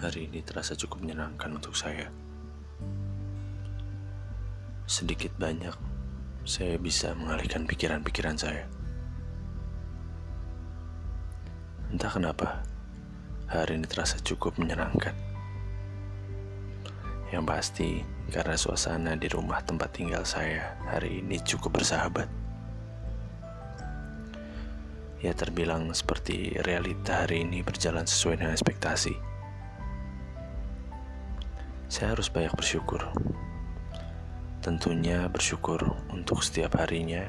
Hari ini terasa cukup menyenangkan untuk saya. Sedikit banyak, saya bisa mengalihkan pikiran-pikiran saya. Entah kenapa, hari ini terasa cukup menyenangkan. Yang pasti, karena suasana di rumah tempat tinggal saya hari ini cukup bersahabat. Ya terbilang seperti realita hari ini berjalan sesuai dengan ekspektasi. Saya harus banyak bersyukur. Tentunya bersyukur untuk setiap harinya,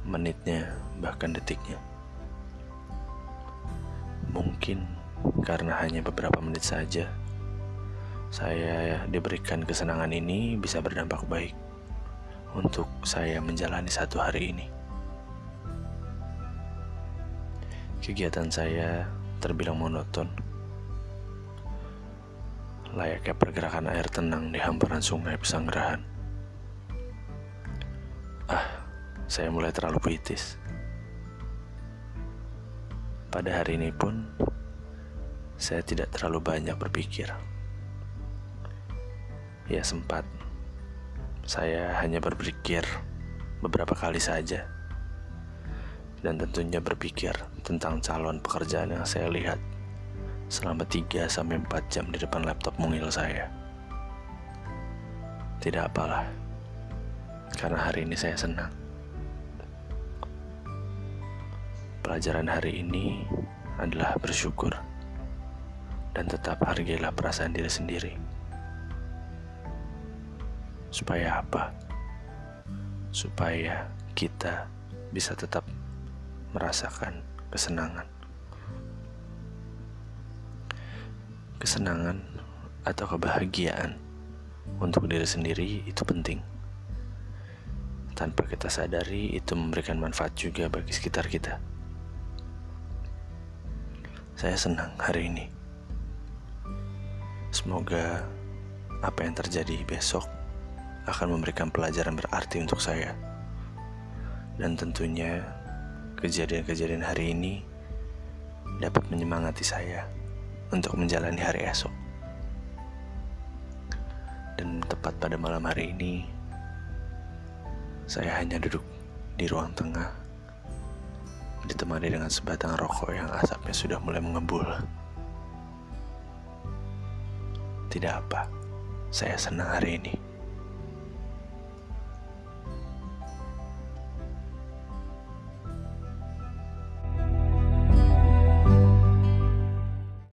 menitnya, bahkan detiknya. Mungkin karena hanya beberapa menit saja, saya diberikan kesenangan ini bisa berdampak baik untuk saya menjalani satu hari ini. Kegiatan saya terbilang monoton. Layaknya pergerakan air tenang di hamparan sungai Pesanggerahan. Ah, saya mulai terlalu puitis. Pada hari ini pun, saya tidak terlalu banyak berpikir. Ya sempat, saya hanya berpikir beberapa kali saja dan tentunya berpikir tentang calon pekerjaan yang saya lihat selama 3 sampai 4 jam di depan laptop mungil saya. Tidak apalah. Karena hari ini saya senang. Pelajaran hari ini adalah bersyukur dan tetap hargailah perasaan diri sendiri. Supaya apa? Supaya kita bisa tetap merasakan kesenangan. Kesenangan atau kebahagiaan untuk diri sendiri itu penting. Tanpa kita sadari, itu memberikan manfaat juga bagi sekitar kita. Saya senang hari ini. Semoga apa yang terjadi besok akan memberikan pelajaran berarti untuk saya. Dan tentunya kejadian-kejadian hari ini dapat menyemangati saya untuk menjalani hari esok. Dan tepat pada malam hari ini, saya hanya duduk di ruang tengah, ditemani dengan sebatang rokok yang asapnya sudah mulai mengebul. Tidak apa, saya senang hari ini.